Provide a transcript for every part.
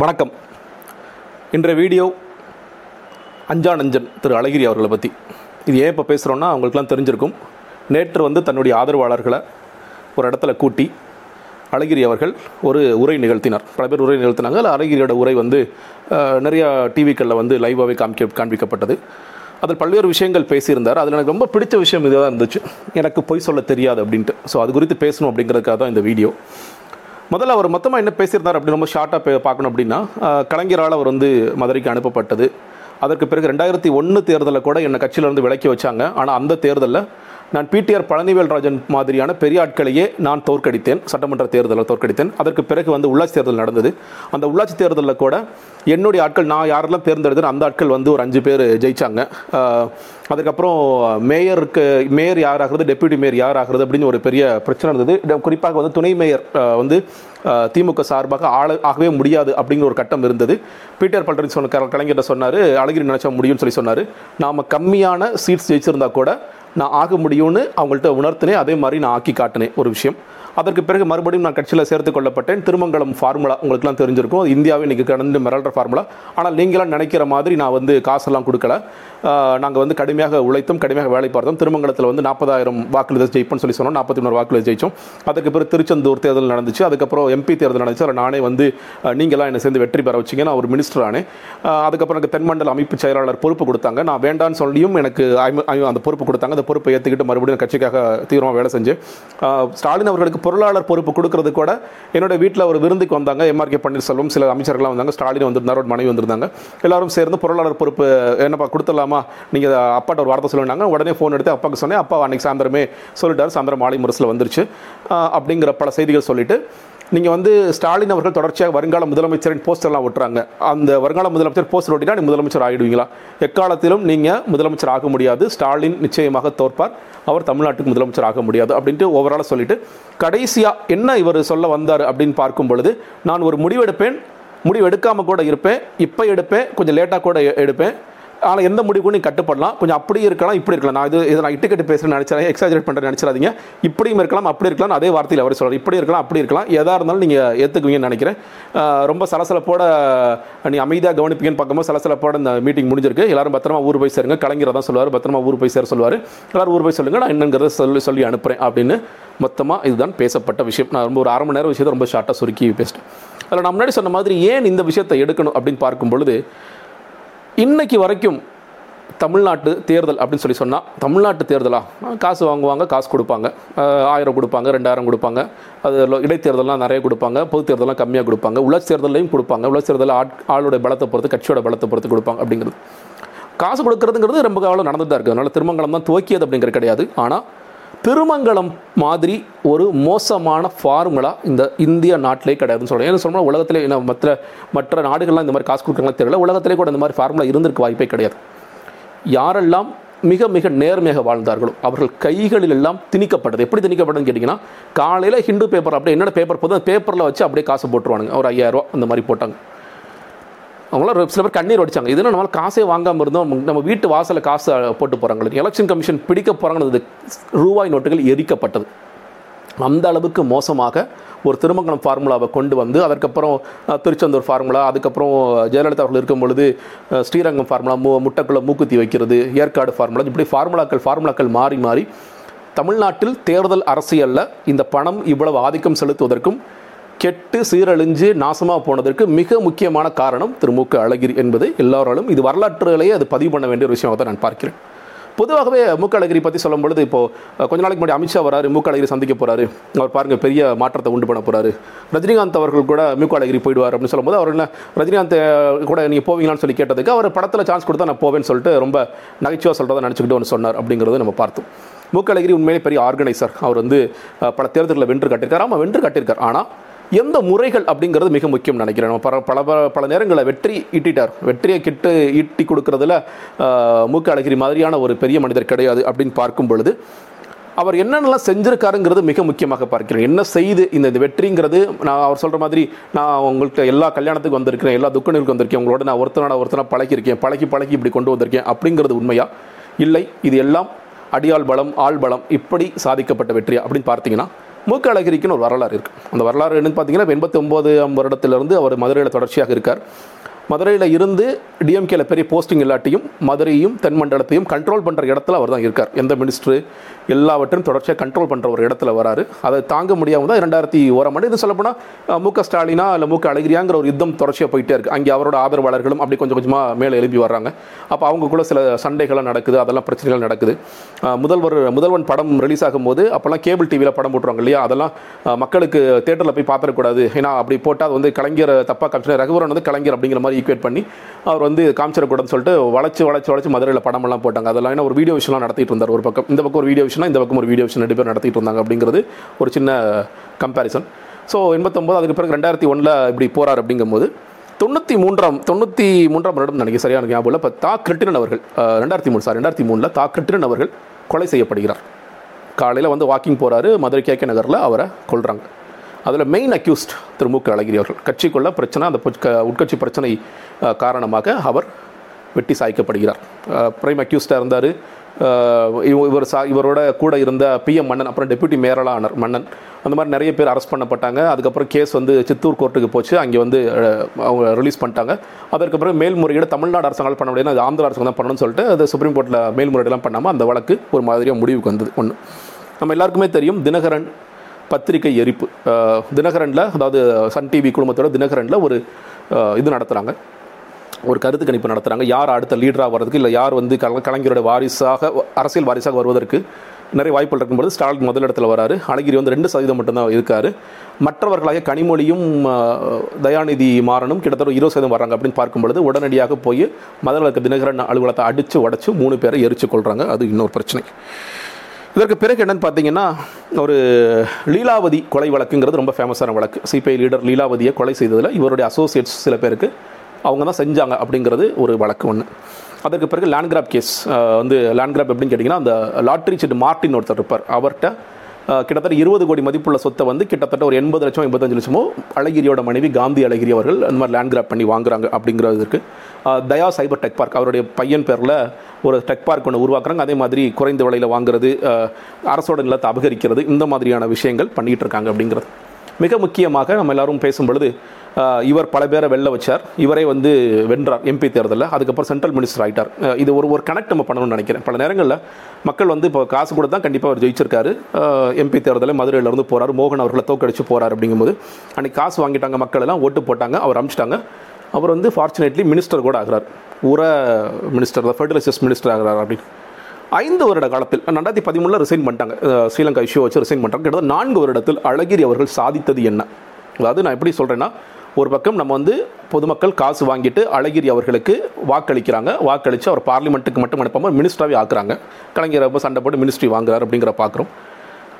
வணக்கம். இன்றைய வீடியோ அஞ்சா நஞ்சன் திரு அழகிரி அவர்களை பற்றி இது ஏன் இப்போ பேசுகிறோன்னா அவங்களுக்குலாம் தெரிஞ்சிருக்கும். நேற்று வந்து தன்னுடைய ஆதரவாளர்களை ஒரு இடத்துல கூட்டி அழகிரி அவர்கள் ஒரு உரை நிகழ்த்தினார். பல பேர் உரை நிகழ்த்தினாங்க. அதில் அழகிரியோட உரை வந்து நிறையா டிவிக்களில் வந்து லைவாகவே காமிக்க காண்பிக்கப்பட்டது. அதில் பல்வேறு விஷயங்கள் பேசியிருந்தார். அதில் எனக்கு ரொம்ப பிடிச்ச விஷயம் இதுதான் இருந்துச்சு. எனக்கு பொய் சொல்ல தெரியாது அப்படின்ட்டு. ஸோ அது குறித்து பேசணும் அப்படிங்கிறதுக்காக தான் இந்த வீடியோ. முதல்ல அவர் மொத்தமாக என்ன பேசியிருந்தார் அப்படி ரொம்ப ஷார்ட்டாக பார்க்கணும் அப்படின்னா கலைஞரால் அவர் வந்து மதுரைக்கு அனுப்பப்பட்டது. அதற்கு பிறகு ரெண்டாயிரத்தி ஒன்று தேர்தலில் கூட என்னை கட்சியிலேருந்து விலக்கி வச்சாங்க. ஆனால் அந்த தேர்தலில் நான் பிடிஆர் பழனிவேல்ராஜன் மாதிரியான பெரிய ஆட்களையே நான் தோற்கடித்தேன். சட்டமன்ற தேர்தலில் தோற்கடித்தேன். அதற்கு பிறகு வந்து உள்ளாட்சி தேர்தல் நடந்தது. அந்த உள்ளாட்சி தேர்தலில் கூட என்னுடைய ஆட்கள் நான் யாரெல்லாம் தேர்ந்தெடுத்தேன் அந்த ஆட்கள் வந்து ஒரு அஞ்சு பேர் ஜெயித்தாங்க அதுக்கப்புறம் மேயருக்கு மேயர் யார் ஆகிறது டெப்யூட்டி மேயர் யார் ஆகிறது அப்படின்னு ஒரு பெரிய பிரச்சனை இருந்தது. குறிப்பாக வந்து துணை மேயர் வந்து திமுக சார்பாக ஆள ஆகவே முடியாது அப்படிங்கிற ஒரு கட்டம் இருந்தது. பீட்டர் பல்டரின் சொன்ன கலைஞர்கிட்ட சொன்னார் அழகிரி நினைச்சா முடியும்னு சொல்லி சொன்னார். நாம் கம்மியான சீட்ஸ் ஜெயிச்சிருந்தா கூட நான் ஆக முடியும்னு அவங்கள்ட்ட உணர்த்தினேன். அதே மாதிரி நான் ஆக்கி காட்டினேன் ஒரு விஷயம். அதற்கு பிறகு மறுபடியும் நான் கட்சியில் சேர்த்து கொள்ளப்பட்டேன். திருமங்கலம் ஃபார்முலா உங்களுக்குலாம் தெரிஞ்சிருக்கும். அது இந்தியாவே இன்றைக்கி கடந்து மிரள்ற ஃபார்முலா ஆனால் நீங்களாம் நினைக்கிற மாதிரி நான் வந்து காசெல்லாம் கொடுக்கல. நாங்கள் வந்து கடுமையாக உழைத்தும் கடுமையாக வேலை பார்த்தோம். திருமங்கலத்தில் வந்து நாற்பதாயிரம் வாக்குகள் ஜெயிப்போம்னு சொல்லி சொன்னோம். நாற்பத்தி மூணு வாக்குகள் ஜெயிச்சோம். அதுக்கு பிறகு திருச்செந்தூர் தேர்தல் நடந்துச்சு. அதுக்கப்புறம் எம்பி தேர்தல் நடந்துச்சு. அதில் நானே வந்து நீங்களாம் என்னை சேர்ந்து வெற்றி பெற வச்சிங்க. நான் ஒரு மினிஸ்டர் ஆனேன். அதுக்கப்புறம் எனக்கு தென்மண்டல அமைப்பு செயலாளர் பொறுப்பு கொடுத்தாங்க. நான் வேண்டான்னு சொல்லியும் எனக்கு அந்த பொறுப்பு கொடுத்தாங்க. அந்த பொறுப்பை ஏற்றுக்கிட்டு மறுபடியும் கட்சிக்காக தீவிரமாக வேலை செஞ்சு ஸ்டாலின் அவர்களுக்கு பொருளாளர் பொறுப்பு கொடுக்கறது கூட என்னோட வீட்டில் ஒரு விருந்துக்கு வந்தாங்க. எம்ஆர்கே பன்னீர்செல்வம். சில அமைச்சர்கள்லாம் வந்தாங்க. ஸ்டாலின் வந்திருந்தார் ஒரு மனைவி வந்திருந்தாங்க. எல்லாரும் சேர்ந்து பொருளாளர் பொறுப்பு என்னப்பா கொடுத்துடலாமா? நீங்கள் அப்பாட்ட ஒரு வார்த்தை சொல்லுனாங்க. உடனே ஃபோன் எடுத்து அப்பாவுக்கு சொன்னேன். அப்பா அன்னைக்கு சாயந்தரமே சொல்லிட்டார். சாயந்தரம் மாலை முரசில் வந்துருச்சு. அப்படிங்கிற பல செய்திகள் சொல்லிட்டு நீங்கள் வந்து ஸ்டாலின் அவர்கள் தொடர்ச்சியாக வருங்கால முதலமைச்சரின் போஸ்டர்லாம் ஒட்டுறாங்க. அந்த வருங்கால முதலமைச்சர் போஸ்டர் ஒட்டினா நீ முதலமைச்சர் ஆகிடுவீங்களா? எக்காலத்திலும் நீங்கள் முதலமைச்சர் ஆக முடியாது. ஸ்டாலின் நிச்சயமாக தோற்பார். அவர் தமிழ்நாட்டுக்கு முதலமைச்சர் ஆக முடியாது அப்படின்ட்டு ஓவராலாக சொல்லிட்டு கடைசியாக என்ன இவர் சொல்ல வந்தார் அப்படின்னு பார்க்கும் பொழுது நான் ஒரு முடிவெடுப்பேன் முடிவு எடுக்காமல் கூட இருப்பேன் இப்போ எடுப்பேன் கொஞ்சம் லேட்டாக கூட எ- எடுப்பேன் ஆனால் எந்த முடிவுக்கும் நீ கட்டுப்படலாம். கொஞ்சம் அப்படி இருக்கலாம் இப்படி இருக்கலாம். நான் இது இதை நான் இட்டுக்கட்டு பேசுகிறேன் நினச்சேன் எக்ஸாஜரேட் பண்ணுறேன் நினச்சிடாதீங்க. இப்படியும் இருக்கலாம் அப்படி இருக்கலாம். அதே வார்த்தையில் அவர் சொல்கிறார் இப்படி இருக்கலாம் அப்படி இருக்கலாம். எதாக இருந்தாலும் நீங்கள் ஏற்றுக்குவீங்கன்னு நினைக்கிறேன். ரொம்ப சலசலப்போட நீ அமைதியாக கவனிப்பீங்கன்னு பார்க்கும்போது சலசலப்போட இந்த மீட்டிங் முடிஞ்சிருக்கு. எல்லாரும் பத்திரமா ஊர் போய் சேருங்க. கலைஞரை தான் சொல்லுவார். பத்திரமா ஊர் போய் சேர சொல்லுவார். எல்லாரும் ஊர் போய் சொல்லுங்கள் நான் என்னங்கிறத சொல்லி சொல்லி அனுப்புகிறேன் அப்படின்னு மொத்தமாக இதுதான் பேசப்பட்ட விஷயம். நான் ரொம்ப ஒரு அரை மணி நேரம் விஷயத்தை ரொம்ப ஷார்ட்டாக சுருக்கி பேசிட்டேன். அதில் நான் முன்னாடி சொன்ன மாதிரி ஏன் இந்த விஷயத்தை எடுக்கணும் அப்படின்னு பார்க்கும் பொழுது இன்னைக்கு வரைக்கும் தமிழ்நாட்டு தேர்தல் அப்படின்னு சொல்லி சொன்னால் தமிழ்நாட்டு தேர்தலா? காசு வாங்குவாங்க காசு கொடுப்பாங்க. ஆயிரம் கொடுப்பாங்க ரெண்டாயிரம் கொடுப்பாங்க. அது இடைத்தேர்தலாம் இடைத்தேர்தல்லாம் நிறைய கொடுப்பாங்க பொது தேர்தலாம் கம்மியாக கொடுப்பாங்க. உள்ளாட்சி தேர்தலையும் கொடுப்பாங்க. உள்ளாட்சி தேர்தலில் ஆட் ஆளுடைய பலத்தை பொறுத்து கட்சியோட பலத்தை பொறுத்து கொடுப்பாங்க அப்படிங்கிறது. காசு கொடுக்கறதுங்கிறது ரொம்ப காலம் நடந்துட்டு தான் இருக்குது அதனால் திருமங்கலம் தான் துவக்கியது அப்படிங்கிறது கிடையாது. ஆனால் திருமங்கலம் மாதிரி ஒரு மோசமான ஃபார்முலா இந்த இந்திய நாட்டிலே கிடையாதுன்னு சொல்கிறேன் ஏன்னு சொன்னால் உலகத்திலே என்ன மற்ற மற்ற நாடுகள்லாம் இந்த மாதிரி காசு கொடுக்குறாங்களா தெரியல. உலகத்திலே கூட இந்த மாதிரி ஃபார்முலா இருந்திருக்கு வாய்ப்பே கிடையாது. யாரெல்லாம் மிக மிக நேர்மையாக வாழ்ந்தார்களோ அவர்கள் கைகளில் எல்லாம் திணிக்கப்பட்டது எப்படி திணிக்கப்பட்டதுன்னு கேட்டிங்கன்னா காலையில் ஹிந்து பேப்பர் அப்படியே என்னென்ன பேப்பர் போதும் பேப்பரில் வச்சு அப்படியே காசு போட்டுருவானுங்க. ஒரு ஐயாயிரம் ரூபா அந்த மாதிரி போட்டாங்க. அவங்களாம் சில பேர் கண்ணீர் வடிச்சாங்க. இதுனா நம்மளால் காசே வாங்காமல் இருந்தோம். நம்ம- வீட்டு வாசலில் காசு போட்டு போகிறாங்களே எலெக்ஷன் கமிஷன் பிடிக்க போகிறாங்கிறது ரூபாய் நோட்டுகள் எரிக்கப்பட்டது. அந்த அளவுக்கு மோசமாக ஒரு திருமங்கலம் ஃபார்முலாவை கொண்டு வந்து அதற்கப்புறம் திருச்செந்தூர் ஃபார்முலா அதுக்கப்புறம் ஜெயலலிதா அவர்கள் இருக்கும் பொழுது ஸ்ரீரங்கம் ஃபார்முலா மூ முட்டைக்குள்ளே மூக்குத்தி வைக்கிறது ஏற்காடு ஃபார்முலா இப்படி ஃபார்முலாக்கள் ஃபார்முலாக்கள் மாறி மாறி தமிழ்நாட்டில் தேர்தல் அரசியலில் இந்த பணம் இவ்வளவு ஆதிக்கம் செலுத்துவதற்கும் கெட்டு சீரழிஞ்சு நாசமாக போனதற்கு மிக முக்கியமான காரணம் திரு மு க. அழகிரி என்பது எல்லாராலும் இது வரலாற்றிலேயே அது பதிவு பண்ண வேண்டிய ஒரு விஷயமாக தான் நான் பார்க்கிறேன். பொதுவாகவே மு க. அழகிரி பற்றி சொல்லும் பொழுது இப்போ கொஞ்ச நாளைக்கு முன்னாடி அமித்ஷா வராரு மு க. அழகிரி சந்திக்க போகிறாரு அவர் பாருங்கள் பெரிய மாற்றத்தை உண்டு பண்ண போகிறாரு ரஜினிகாந்த் அவர்கள் கூட மு க. அழகிரி போயிடுவார் அப்படின்னு சொல்லும்போது அவர் என்ன ரஜினிகாந்த் கூட நீங்கள் போவீங்களான்னு சொல்லி கேட்டதுக்கு அவர் படத்தில் சான்ஸ் கொடுத்தா நான் போவேன்னு சொல்லிட்டு ரொம்ப நகைச்சுவாக சொல்கிறத நினச்சிக்கிட்டு ஒன்று சொன்னார் அப்படிங்கிறத நம்ம பார்த்தோம். மு க. அழகிரி உண்மையிலே பெரிய ஆர்கனைசர் அவர் வந்து பல தேர்தலில் வென்று கட்டியிருக்கார். ஆமாம் வென்று கட்டியிருக்கார். ஆனால் எந்த முறைகள் அப்படிங்கிறது மிக முக்கியம் நினைக்கிறேன். நம்ம பல பல பல- பல நேரங்களில் வெற்றி ஈட்டிட்டார். வெற்றியை கிட்டு ஈட்டி கொடுக்கறதுல மூக்க அழகிரி மாதிரியான ஒரு பெரிய மனிதர் கிடையாது அப்படின்னு பார்க்கும் பொழுது அவர் என்னென்னலாம் செஞ்சுருக்காருங்கிறது மிக முக்கியமாக பார்க்கிறேன். என்ன செய்து இந்த இந்த வெற்றிங்கிறது நான் அவர் சொல்கிற மாதிரி நான் உங்கள்கிட்ட எல்லா கல்யாணத்துக்கு வந்திருக்கிறேன் எல்லா துக்கனுக்கு வந்திருக்கேன் உங்களோட நான் ஒருத்தனோட ஒருத்தனா பழகியிருக்கேன் பழகி பழகி இப்படி கொண்டு வந்திருக்கேன் அப்படிங்கிறது உண்மையா? இல்லை இது எல்லாம் அடியாள் பலம் ஆள் பலம் இப்படி சாதிக்கப்பட்ட வெற்றியா அப்படின்னு பார்த்தீங்கன்னா மூக்க அழகிரிக்குன்னு ஒரு வரலாறு இருக்குது அந்த வரலாறு என்னன்னு பார்த்தீங்கன்னா எண்பத்தி ஒம்பது வருடத்திலிருந்து அவர் மதுரையில் தொடர்ச்சியாக இருக்கார். மதுரையில் இருந்து டிஎம்கேல பெரிய போஸ்டிங் இல்லாட்டியும் மதுரையும் தென் மண்டலத்தையும் கண்ட்ரோல் பண்ணுற இடத்துல அவர் தான் இருக்கார். எந்த மினிஸ்ட்ரு எல்லாவற்றையும் தொடர்ச்சியாக கண்ட்ரோல் பண்ணுற ஒரு இடத்துல வராரு. அதை தாங்க முடியாமல் தான் ரெண்டாயிரத்தி ஓராம் ஆண்டு இது சொல்லப்போனால் மு க ஸ்டாலினா இல்லை மு க அழகிரியாங்கிற ஒரு யுத்தம் தொடர்ச்சியாக போயிட்டே இருக்குது அங்கே அவரோட ஆதரவாளர்களும் அப்படி கொஞ்சம் கொஞ்சமாக மேலே எழுப்பி வர்றாங்க. அப்போ அவங்க கூட சில சண்டைகள்லாம் நடக்குது அதெல்லாம் பிரச்சனைகள் நடக்குது. முதல்வர் முதல்வன் படம் ரிலீஸ் ஆகும்போது அப்போல்லாம் கேபிள் டிவியில் படம் போட்டுருவாங்க இல்லையா? அதெல்லாம் மக்களுக்கு தேட்டரில் போய் பார்த்துடக்கூடாது. ஏன்னா அப்படி போட்டால் அது வந்து கலைஞர் தப்பாக காமிச்சு ரகுவரன் வந்து கலைஞர் அப்படிங்கிற மாதிரி ஈக்குவேட் பண்ணி அவர் வந்து காமிச்சிடக்கூடாதுன்னு சொல்லிட்டு வளைச்சு வளைச்சு வளைச்சு மதுரையில் படமெல்லாம் போட்டாங்க. அதெல்லாம் ஒரு வீடியோ விஷயம்லாம் நடத்திட்டு இருந்தார் ஒரு பக்கம். இந்த பக்கம் ஒரு வீடியோ விஷயம் இந்த பக்கம் ஒரு வீடியோ விஷயம் ரெண்டு பேர் நடத்திட்டு இருந்தாங்க அப்படிங்கிறது ஒரு சின்ன கம்பேரிசன் ஸோ எண்பத்தொம்போது அதுக்கு பிறகு ரெண்டாயிரத்தி ஒன்றில் இப்படி போகிறார் அப்படிங்கும்போது தொண்ணூற்றி மூன்றாம் தொண்ணூற்றி மூன்றாம் வருடம் நினைக்க சரியான ஞாபகம் இல்லை. இப்போ தா. கிருட்டினன் அவர்கள் ரெண்டாயிரத்தி மூணு சார் ரெண்டாயிரத்தி மூணில் தா. கிருட்டினன் அவர்கள் கொலை செய்யப்படுகிறார். காலையில் வந்து வாக்கிங் போகிறாரு மதுரை கேகே நகரில் அவரை கொல்றாங்க. அதில் மெயின் அக்யூஸ்ட் திரு மு க அழகிரி அவர்கள். கட்சிக்குள்ள பிரச்சனை அந்த உட்கட்சி பிரச்சனை காரணமாக அவர் வெட்டி சாய்க்கப்படுகிறார். பிரைம் அக்யூஸ்டாக இருந்தார். இவர் சா இவரோட கூட இருந்த பிஎம் மன்னன் அப்புறம் டெப்யூட்டி மேயரலானர் மன்னன். அந்த மாதிரி நிறைய பேர் அரெஸ்ட் பண்ணப்பட்டாங்க. அதுக்கப்புறம் கேஸ் வந்து சித்தூர் கோர்ட்டுக்கு போச்சு. அங்கே வந்து அவங்க ரிலீஸ் பண்ணிட்டாங்க. அதற்கு பிறகு மேல்முறையீடு தமிழ்நாடு அரசாங்கம் பண்ண முடியாது அது ஆந்திர அரசாங்கம் தான் பண்ணணும்னு சொல்லிட்டு அது சுப்ரீம் கோர்ட்டில் மேல்முறையீடுலாம் பண்ணாமல் அந்த வழக்கு ஒரு மாதிரியாக முடிவுக்கு வந்தது. ஒன்று நம்ம எல்லாருக்குமே தெரியும் தினகரன் பத்திரிகை எரிப்பு. தினகரனில் அதாவது சன் டிவி குழுமத்தோட தினகரனில் ஒரு இது நடத்துகிறாங்க ஒரு கருத்து கணிப்பு நடத்துகிறாங்க யார் அடுத்த லீடராக வர்றதுக்கு இல்லை யார் வந்து கல கலைஞரோட வாரிசாக அரசியல் வாரிசாக வருவதற்கு நிறைய வாய்ப்புகள் இருக்கும்போது ஸ்டாலின் முதலிடத்தில் வராரு. அழகிரி வந்து ரெண்டு சதவீதம் மட்டும்தான் இருக்கார். மற்றவர்களாக கனிமொழியும் தயாநிதி மாறனும் கிட்டத்தட்ட இருபது சதவீதம் வராங்க அப்படின்னு பார்க்கும் பொழுது உடனடியாக போய் மதுரை தினகரன் அலுவலகத்தை அடித்து உடச்சி மூணு பேரை எரிச்சு கொள்கிறாங்க அது இன்னொரு பிரச்சனை. இதற்கு பிறகு என்னன்னு பார்த்தீங்கன்னா ஒரு லீலாவதி கொலை வழக்குங்கிறது ரொம்ப ஃபேமஸான வழக்கு. சிபிஐ லீடர் லீலாவதியை கொலை செய்ததில் இவருடைய அசோசியேட்ஸ் சில பேருக்கு அவங்க தான் செஞ்சாங்க அப்படிங்கிறது ஒரு வழக்கு ஒன்று அதற்கு பிறகு லேண்ட்கிராப் கேஸ் வந்து லேண்ட்கிராப் எப்படின்னு கேட்டிங்கன்னா அந்த லாட்ரி செட் மார்ட்டின் ஒருத்தர் இருப்பார். அவர்கிட்ட கிட்டத்தட்ட இருபது கோடி மதிப்புள்ள சொத்தை வந்து கிட்டத்தட்ட ஒரு எண்பது லட்சம் எண்பத்தஞ்சு லட்சமோ அழகிரியோட மனைவி காந்தி அழகிரி அவர்கள் அந்த மாதிரி லேண்ட் கிராப் பண்ணி வாங்குறாங்க அப்படிங்கிறதுக்கு தயா சைபர் டெக் பார்க் அவருடைய பையன் பேரில் ஒரு டெக் பார்க் ஒன்று உருவாக்குறாங்க. அதே மாதிரி குறைந்த விலையில் வாங்குறது அரசோட நிலத்தை அபகரிக்கிறது இந்த மாதிரியான விஷயங்கள் பண்ணிகிட்டு இருக்காங்க அப்படிங்கிறது. மிக முக்கியமாக நம்ம எல்லாரும் பேசும் பொழுது இவர் பல பேரை வெளில வச்சார். இவரே வந்து வென்றார் எம்பி தேர்தலில். அதுக்கப்புறம் சென்ட்ரல் மினிஸ்டர் ஆகிட்டார் இது ஒரு ஒரு கனெக்ட் நம்ம பண்ணணும்னு நினைக்கிறேன். பல நேரங்களில் மக்கள் வந்து இப்போ காசு கூட தான் கண்டிப்பாக அவர் ஜெயிச்சிருக்காரு. எம்பி தேர்தலில் மதுரையிலேருந்து போகிறார் மோகன் அவர்களை தோக்கடிச்சு போகிறார் அப்படிங்கும்போது அன்னைக்கு காசு வாங்கிட்டாங்க மக்கள் எல்லாம் ஓட்டு போட்டாங்க அவர் அமிச்சிட்டாங்க. அவர் வந்து ஃபார்ச்சுனேட்லி மினிஸ்டர் கூட ஆகிறார். உர மினிஸ்டர் தான் ஃபர்டிலைசர்ஸ் மினிஸ்டர் ஆகிறார் அப்படின்னு. ஐந்து வருட காலத்தில் ரெண்டாயிரத்தி பதிமூணில் ரிசைன் பண்ணிட்டாங்க. ஸ்ரீலங்கா இஷ்யூ வச்சு ரிசைன் பண்ணிட்டாங்க. கிட்டத்தட்ட நான்கு வருடத்தில் அழகிரி அவர்கள் சாதித்தது என்ன? அதாவது நான் எப்படி சொல்கிறேன்னா ஒரு பக்கம் நம்ம வந்து பொதுமக்கள் காசு வாங்கிட்டு அழகிரி அவர்களுக்கு வாக்களிக்கிறாங்க. வாக்களித்து அவர் பார்லிமெண்ட்டுக்கு மட்டும் அனுப்பாமல் மினிஸ்டராகவே ஆக்குறாங்க. கலைஞர் ரொம்ப சண்டை போட்டு மினிஸ்ட்ரி வாங்குறாரு அப்படிங்கிற பார்க்குறோம்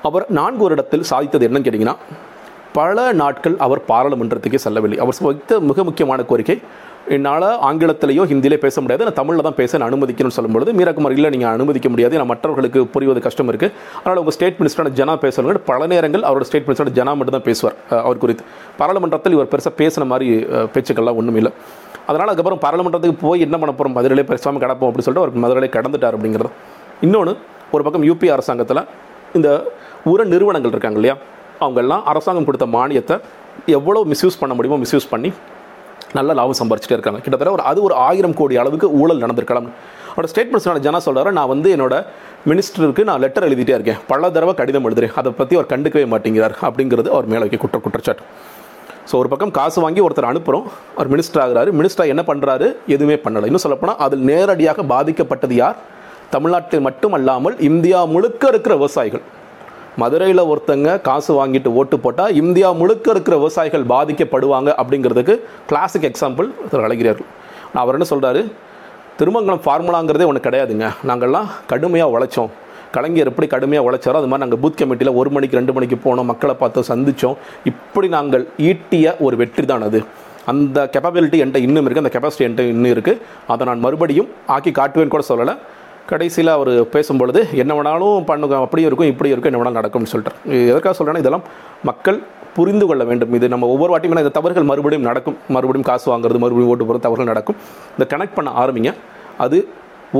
அவர் நான்கு வருடத்தில் சாதித்தது என்னன்னு கேட்டிங்கன்னா பல நாட்கள் அவர் பாராளுமன்றத்துக்கே செல்லவில்லை. அவர் வைத்த மிக முக்கியமான கோரிக்கை என்னால் ஆங்கிலத்திலேயோ ஹிந்தியிலே பேச முடியாது. நான் தமிழில் தான் பேச நான் அனுமதிக்கணும்னு சொல்லும்பொழுது மீராகுமார் இல்லை நீங்கள் அனுமதிக்க முடியாது. நான் மற்றவர்களுக்கு புரிவது கஷ்டம் இருக்குது அதனால் உங்கள் ஸ்டேட் மினிஸ்டரான ஜனா பேசுவாங்க பல நேரங்கள் அவரோட ஸ்டேட் மினிஸ்டர் ஜனா மட்டும் தான் பேசுவார். அவர் குறித்து. பாராளுமன்றத்தில் இவர் பெருசாக பேசின மாதிரி பேச்சுக்கள்லாம் ஒன்றும் இல்லை. அதனால் அதுக்கப்புறம் பாராளுமன்றத்துக்கு போய் என்ன பண்ண போகிறோம் மதுரையிலே பேசாமல் கிடப்போம் அப்படின்னு சொல்லிட்டு அவர் மதுரையிலே கடந்துட்டார் அப்படிங்கிறது. இன்னொன்று ஒரு பக்கம் யூபி அரசாங்கத்தில் இந்த உர நிறுவனங்கள் இருக்காங்க இல்லையா? அவங்கெல்லாம் அரசாங்கம் கொடுத்த மானியத்தை எவ்வளோ மிஸ்யூஸ் பண்ண முடியுமோ மிஸ்யூஸ் பண்ணி நல்ல லாபம் சம்பாரிச்சிட்டே இருக்காங்க. கிட்டத்தட்ட ஒரு அது ஒரு ஆயிரம் கோடி அளவுக்கு ஊழல் நடந்திருக்கலாம். அவரோட ஸ்டேட்மெண்ட்ஸ் ஜனா சொல்கிறார் நான் வந்து என்னோட மினிஸ்டருக்கு நான் லெட்டர் எழுதிட்டே இருக்கேன். பல தடவை கடிதம் எழுதுறேன். அதை பற்றி அவர் கண்டுக்கவே மாட்டேங்கிறார். அப்படிங்கிறது அவர் மேலே வைக்க குற்ற குற்றச்சாட்டு. ஸோ ஒரு பக்கம் காசு வாங்கி ஒருத்தர் அனுப்புகிறோம் அவர் மினிஸ்டர் ஆகிறாரு. மினிஸ்டர் என்ன பண்ணுறாரு எதுவுமே பண்ணலை. இன்னும் சொல்லப்போனால் அதில் நேரடியாக பாதிக்கப்பட்டது யார்? தமிழ்நாட்டில் மட்டுமல்லாமல் இந்தியா முழுக்க இருக்கிற விவசாயிகள். மதுரையில் ஒருத்தங்க காசு வாங்கிட்டு ஓட்டு போட்டால் இந்தியா முழுக்க இருக்கிற விவசாயிகள் பாதிக்கப்படுவாங்க அப்படிங்கிறதுக்கு கிளாசிக் எக்ஸாம்பிள் திரு அழகிரியார்கள் அவர் என்ன சொல்கிறாரு திருமங்கலம் ஃபார்முலாங்கிறதே ஒன்று கிடையாதுங்க. நாங்கள்லாம் கடுமையாக உழைச்சோம். கலைஞர் எப்படி கடுமையாக உழைச்சாரோ அது மாதிரி நாங்கள் பூத் கமிட்டியில் ஒரு மணிக்கு ரெண்டு மணிக்கு போனோம். மக்களை பார்த்து சந்தித்தோம் இப்படி நாங்கள் ஈட்டிய ஒரு வெற்றி தான் அது. அந்த கெப்பாபிலிட்டி என்கிட்ட இன்னும் இருக்குது அந்த கெப்பாசிட்டி என்கிட்ட இன்னும் இருக்குது அதை நான் மறுபடியும் ஆக்கி காட்டுவேன்னு கூட சொல்லலை. கடைசியில் அவர் பேசும்பொழுது என்ன வேணாலும் பண்ணுங்க அப்படியும் இருக்கும் இப்படியும் இருக்கும் என்ன வேணாலும் நடக்கும்னு சொல்லிட்டு எதற்காக சொல்கிறேன்னா இதெல்லாம் மக்கள் புரிந்து கொள்ள வேண்டும். இது நம்ம ஒவ்வொரு வாட்டியும் இந்த தவறுகள் மறுபடியும் நடக்கும். மறுபடியும் காசு வாங்குறது மறுபடியும் ஓட்டு போகிறது தவறுகள் நடக்கும். இந்த கனெக்ட் பண்ண ஆரம்பிங்க. அது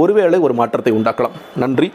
ஒருவேளை ஒரு மாற்றத்தை உண்டாக்கலாம். நன்றி.